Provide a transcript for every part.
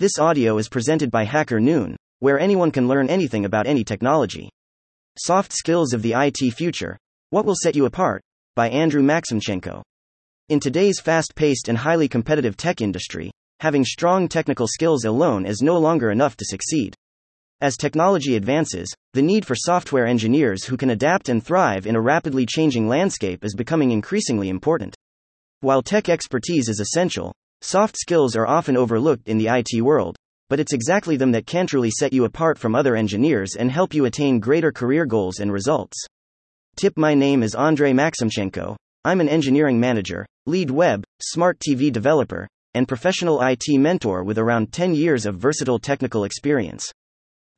This audio is presented by Hacker Noon, where anyone can learn anything about any technology. Soft Skills of the IT Future What Will Set You Apart? by Andrew Maximchenko. In today's fast paced and highly competitive tech industry, having strong technical skills alone is no longer enough to succeed. As technology advances, the need for software engineers who can adapt and thrive in a rapidly changing landscape is becoming increasingly important. While tech expertise is essential, Soft skills are often overlooked in the IT world, but it's exactly them that can truly set you apart from other engineers and help you attain greater career goals and results. Tip My name is Andrei Maximchenko. I'm an engineering manager, lead web, smart TV developer, and professional IT mentor with around 10 years of versatile technical experience.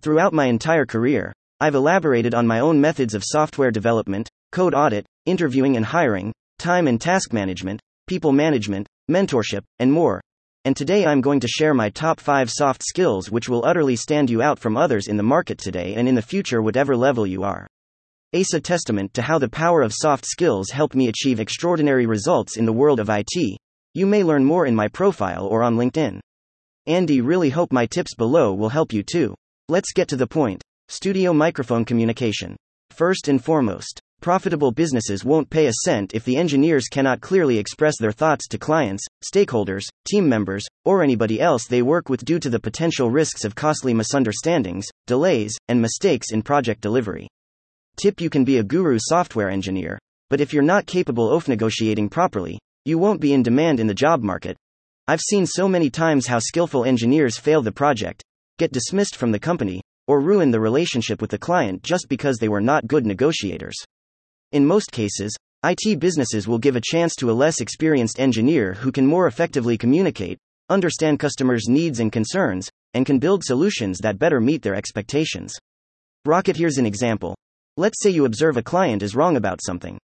Throughout my entire career, I've elaborated on my own methods of software development, code audit, interviewing and hiring, time and task management, people management, mentorship, and more. And today I'm going to share my top 5 soft skills which will utterly stand you out from others in the market today and in the future, whatever level you are. Ace a testament to how the power of soft skills helped me achieve extraordinary results in the world of IT. You may learn more in my profile or on LinkedIn. Andy really hope my tips below will help you too. Let's get to the point. Studio microphone communication. First and foremost, Profitable businesses won't pay a cent if the engineers cannot clearly express their thoughts to clients, stakeholders, team members, or anybody else they work with due to the potential risks of costly misunderstandings, delays, and mistakes in project delivery. Tip You can be a guru software engineer, but if you're not capable of negotiating properly, you won't be in demand in the job market. I've seen so many times how skillful engineers fail the project, get dismissed from the company, or ruin the relationship with the client just because they were not good negotiators. In most cases, IT businesses will give a chance to a less experienced engineer who can more effectively communicate, understand customers' needs and concerns, and can build solutions that better meet their expectations. Rocket here's an example. Let's say you observe a client is wrong about something.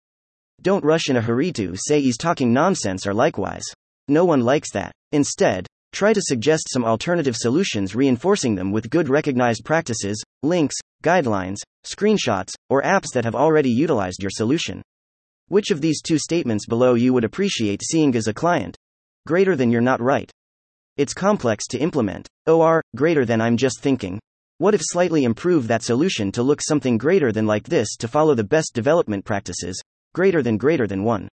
Don't rush in a hurry to say he's talking nonsense or likewise. No one likes that. Instead, try to suggest some alternative solutions reinforcing them with good recognized practices, links, guidelines, screenshots, or apps that have already utilized your solution. Which of these two statements below you would appreciate seeing as a client? Greater than you're not right. It's complex to implement. OR, greater than I'm just thinking. What if slightly improve that solution to look something greater than like this to follow the best development practices? Greater than greater than 1.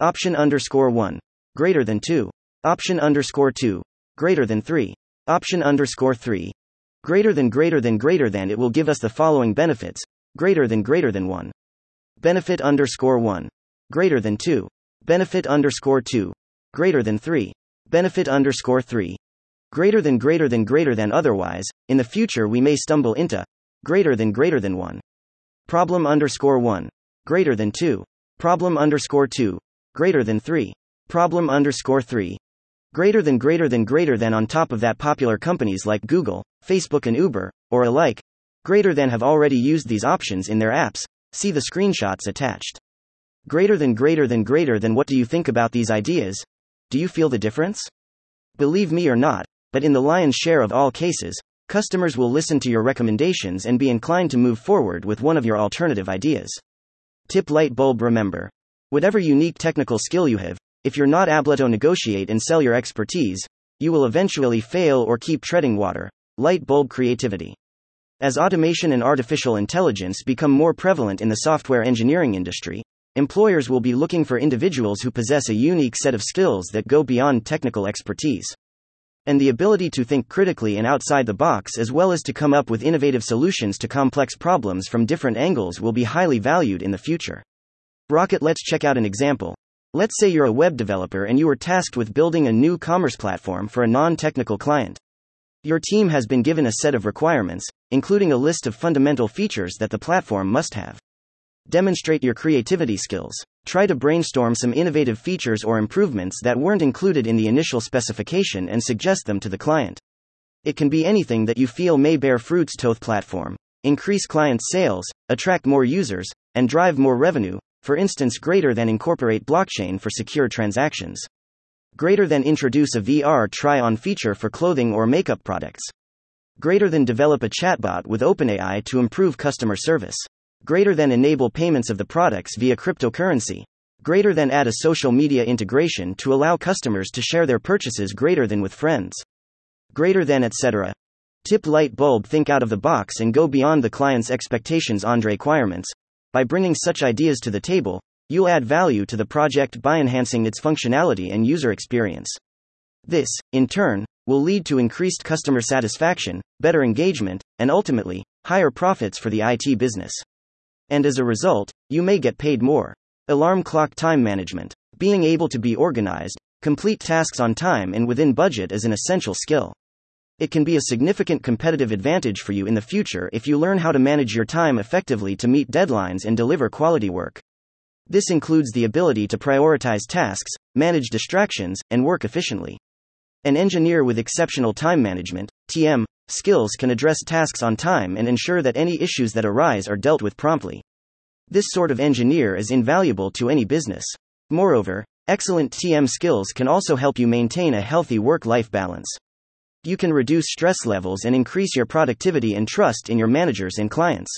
Option underscore 1. Greater than 2. Option underscore 2. Greater than 3. Option underscore 3 greater than greater than greater than it will give us the following benefits. Greater than greater than 1 benefit underscore 1 greater than 2 benefit underscore 2 greater than 3 benefit underscore 3 greater than greater than greater than otherwise in the future we may stumble into greater than greater than 1 problem underscore 1 greater than 2 problem underscore 2 greater than 3 problem underscore 3 greater than greater than greater than on top of that popular companies like Google, Facebook and Uber, or alike, greater than have already used these options in their apps. See the screenshots attached. Greater than greater than greater than what do you think about these ideas? Do you feel the difference? Believe me or not, but in the lion's share of all cases, customers will listen to your recommendations and be inclined to move forward with one of your alternative ideas. Tip light bulb remember. Whatever unique technical skill you have, if you're not able to negotiate and sell your expertise, you will eventually fail or keep treading water. Light bulb creativity. As automation and artificial intelligence become more prevalent in the software engineering industry, employers will be looking for individuals who possess a unique set of skills that go beyond technical expertise. And the ability to think critically and outside the box, as well as to come up with innovative solutions to complex problems from different angles, will be highly valued in the future. Rocket, let's check out an example. Let's say you're a web developer and you are tasked with building a new commerce platform for a non technical client. Your team has been given a set of requirements, including a list of fundamental features that the platform must have. Demonstrate your creativity skills. Try to brainstorm some innovative features or improvements that weren't included in the initial specification and suggest them to the client. It can be anything that you feel may bear fruits to the platform, increase client sales, attract more users, and drive more revenue, for instance, greater than incorporate blockchain for secure transactions. Greater than introduce a VR try on feature for clothing or makeup products. Greater than develop a chatbot with OpenAI to improve customer service. Greater than enable payments of the products via cryptocurrency. Greater than add a social media integration to allow customers to share their purchases greater than with friends. Greater than etc. Tip light bulb think out of the box and go beyond the client's expectations and requirements. By bringing such ideas to the table, you'll add value to the project by enhancing its functionality and user experience. This, in turn, will lead to increased customer satisfaction, better engagement, and ultimately, higher profits for the IT business. And as a result, you may get paid more. Alarm clock time management. Being able to be organized, complete tasks on time and within budget is an essential skill. It can be a significant competitive advantage for you in the future if you learn how to manage your time effectively to meet deadlines and deliver quality work. This includes the ability to prioritize tasks, manage distractions, and work efficiently. An engineer with exceptional time management TM, skills can address tasks on time and ensure that any issues that arise are dealt with promptly. This sort of engineer is invaluable to any business. Moreover, excellent TM skills can also help you maintain a healthy work life balance. You can reduce stress levels and increase your productivity and trust in your managers and clients.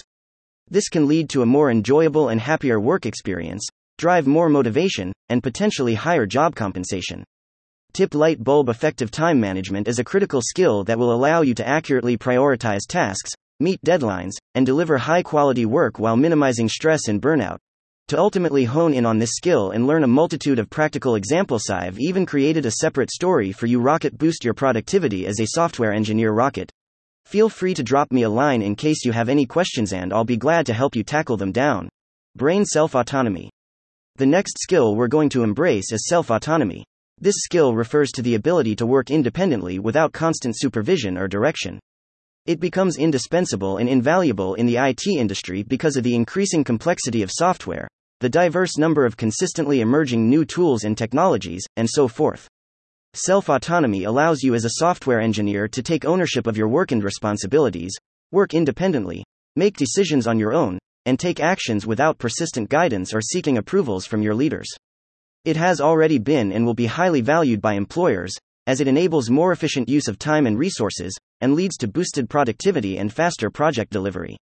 This can lead to a more enjoyable and happier work experience, drive more motivation, and potentially higher job compensation. Tip light bulb effective time management is a critical skill that will allow you to accurately prioritize tasks, meet deadlines, and deliver high quality work while minimizing stress and burnout. To ultimately hone in on this skill and learn a multitude of practical examples, I've even created a separate story for you Rocket Boost Your Productivity as a Software Engineer Rocket. Feel free to drop me a line in case you have any questions and I'll be glad to help you tackle them down. Brain self autonomy. The next skill we're going to embrace is self autonomy. This skill refers to the ability to work independently without constant supervision or direction. It becomes indispensable and invaluable in the IT industry because of the increasing complexity of software, the diverse number of consistently emerging new tools and technologies, and so forth. Self autonomy allows you as a software engineer to take ownership of your work and responsibilities, work independently, make decisions on your own, and take actions without persistent guidance or seeking approvals from your leaders. It has already been and will be highly valued by employers, as it enables more efficient use of time and resources, and leads to boosted productivity and faster project delivery.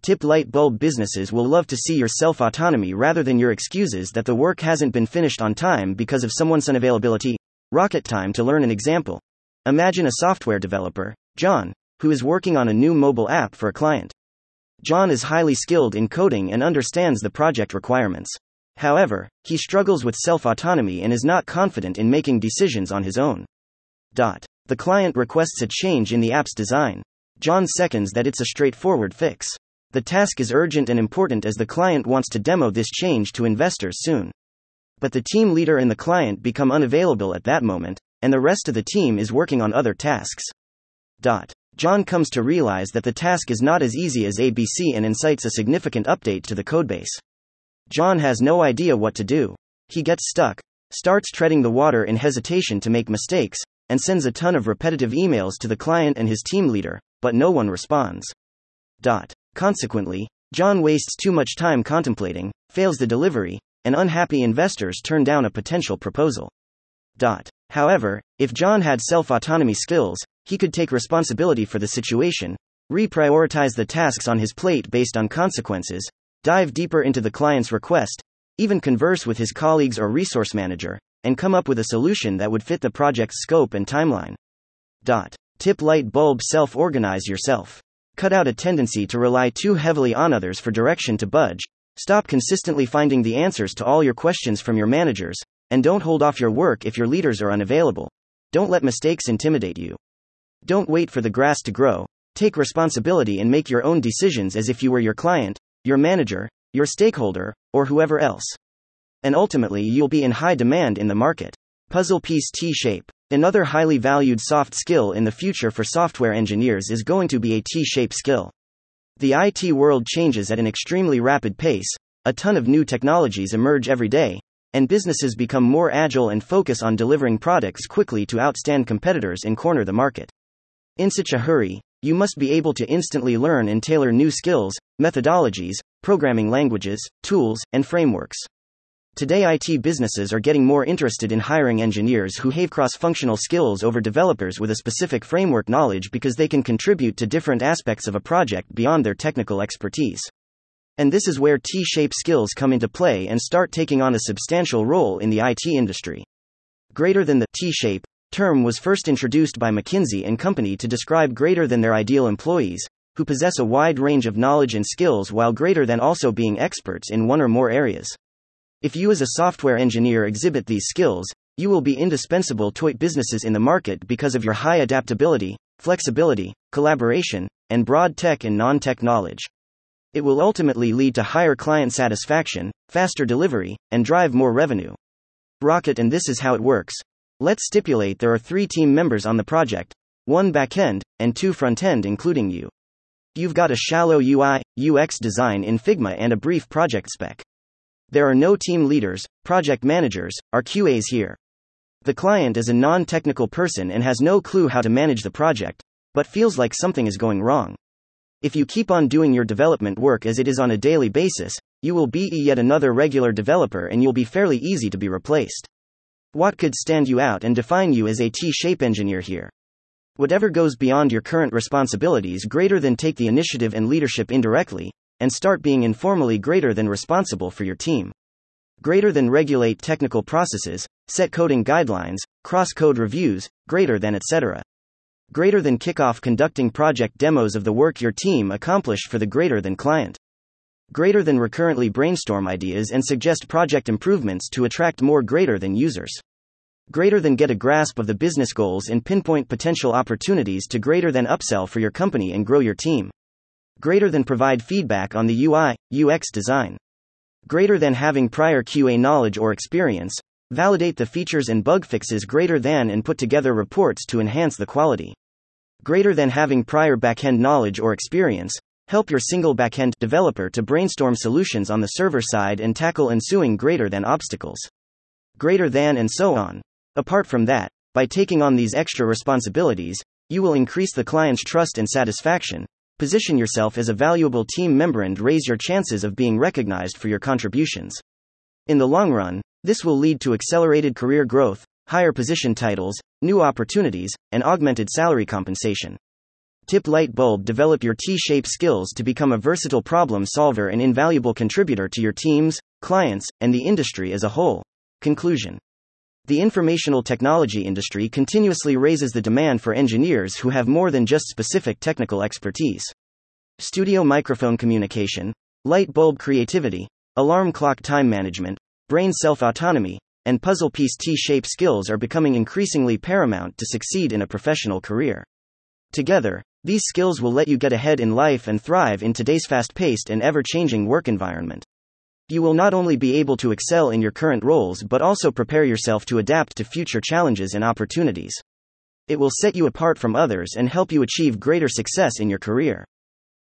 Tip light bulb businesses will love to see your self autonomy rather than your excuses that the work hasn't been finished on time because of someone's unavailability. Rocket time to learn an example. Imagine a software developer, John, who is working on a new mobile app for a client. John is highly skilled in coding and understands the project requirements. However, he struggles with self autonomy and is not confident in making decisions on his own. Dot. The client requests a change in the app's design. John seconds that it's a straightforward fix. The task is urgent and important as the client wants to demo this change to investors soon. But the team leader and the client become unavailable at that moment, and the rest of the team is working on other tasks. Dot. John comes to realize that the task is not as easy as ABC and incites a significant update to the codebase. John has no idea what to do. He gets stuck, starts treading the water in hesitation to make mistakes, and sends a ton of repetitive emails to the client and his team leader, but no one responds. Dot. Consequently, John wastes too much time contemplating, fails the delivery, and unhappy investors turn down a potential proposal. Dot. However, if John had self autonomy skills, he could take responsibility for the situation, reprioritize the tasks on his plate based on consequences, dive deeper into the client's request, even converse with his colleagues or resource manager, and come up with a solution that would fit the project's scope and timeline. Dot. Tip light bulb self organize yourself. Cut out a tendency to rely too heavily on others for direction to budge. Stop consistently finding the answers to all your questions from your managers, and don't hold off your work if your leaders are unavailable. Don't let mistakes intimidate you. Don't wait for the grass to grow. Take responsibility and make your own decisions as if you were your client, your manager, your stakeholder, or whoever else. And ultimately, you'll be in high demand in the market. Puzzle piece T shape. Another highly valued soft skill in the future for software engineers is going to be a T shape skill. The IT world changes at an extremely rapid pace, a ton of new technologies emerge every day, and businesses become more agile and focus on delivering products quickly to outstand competitors and corner the market. In such a hurry, you must be able to instantly learn and tailor new skills, methodologies, programming languages, tools, and frameworks. Today, IT businesses are getting more interested in hiring engineers who have cross functional skills over developers with a specific framework knowledge because they can contribute to different aspects of a project beyond their technical expertise. And this is where T shaped skills come into play and start taking on a substantial role in the IT industry. Greater than the T shape term was first introduced by McKinsey and Company to describe greater than their ideal employees, who possess a wide range of knowledge and skills while greater than also being experts in one or more areas. If you as a software engineer exhibit these skills, you will be indispensable to businesses in the market because of your high adaptability, flexibility, collaboration, and broad tech and non tech knowledge. It will ultimately lead to higher client satisfaction, faster delivery, and drive more revenue. Rocket and this is how it works. Let's stipulate there are three team members on the project one backend, and two frontend, including you. You've got a shallow UI, UX design in Figma and a brief project spec. There are no team leaders, project managers, or QAs here. The client is a non technical person and has no clue how to manage the project, but feels like something is going wrong. If you keep on doing your development work as it is on a daily basis, you will be yet another regular developer and you'll be fairly easy to be replaced. What could stand you out and define you as a T shape engineer here? Whatever goes beyond your current responsibilities greater than take the initiative and leadership indirectly, and start being informally greater than responsible for your team greater than regulate technical processes, set coding guidelines, cross code reviews, greater than etc. Greater than kick off conducting project demos of the work your team accomplished for the greater than client. Greater than recurrently brainstorm ideas and suggest project improvements to attract more greater than users. Greater than get a grasp of the business goals and pinpoint potential opportunities to greater than upsell for your company and grow your team. Greater than provide feedback on the UI, UX design greater than having prior QA knowledge or experience, validate the features and bug fixes greater than and put together reports to enhance the quality. Greater than having prior backend knowledge or experience, help your single backend developer to brainstorm solutions on the server side and tackle ensuing greater than obstacles. Greater than and so on. Apart from that, by taking on these extra responsibilities, you will increase the client's trust and satisfaction, position yourself as a valuable team member and raise your chances of being recognized for your contributions. In the long run, this will lead to accelerated career growth, higher position titles, new opportunities, and augmented salary compensation. Tip light bulb develop your T shape skills to become a versatile problem solver and invaluable contributor to your teams, clients, and the industry as a whole. Conclusion the informational technology industry continuously raises the demand for engineers who have more than just specific technical expertise. Studio microphone communication, light bulb creativity, alarm clock time management, brain self autonomy, and puzzle piece T shape skills are becoming increasingly paramount to succeed in a professional career. Together, these skills will let you get ahead in life and thrive in today's fast paced and ever changing work environment you will not only be able to excel in your current roles but also prepare yourself to adapt to future challenges and opportunities. It will set you apart from others and help you achieve greater success in your career.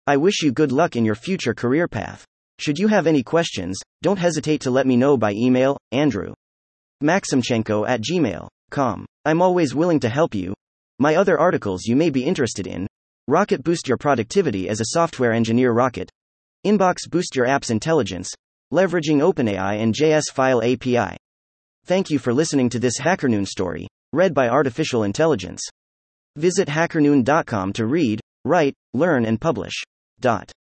I wish you good luck in your future career path. Should you have any questions, don't hesitate to let me know by email, Andrew. Maximchenko at gmail.com. I'm always willing to help you. My other articles you may be interested in Rocket Boost Your Productivity as a Software Engineer Rocket. Inbox Boost Your App's Intelligence. Leveraging OpenAI and JS File API. Thank you for listening to this HackerNoon story, read by Artificial Intelligence. Visit hackerNoon.com to read, write, learn, and publish. Dot.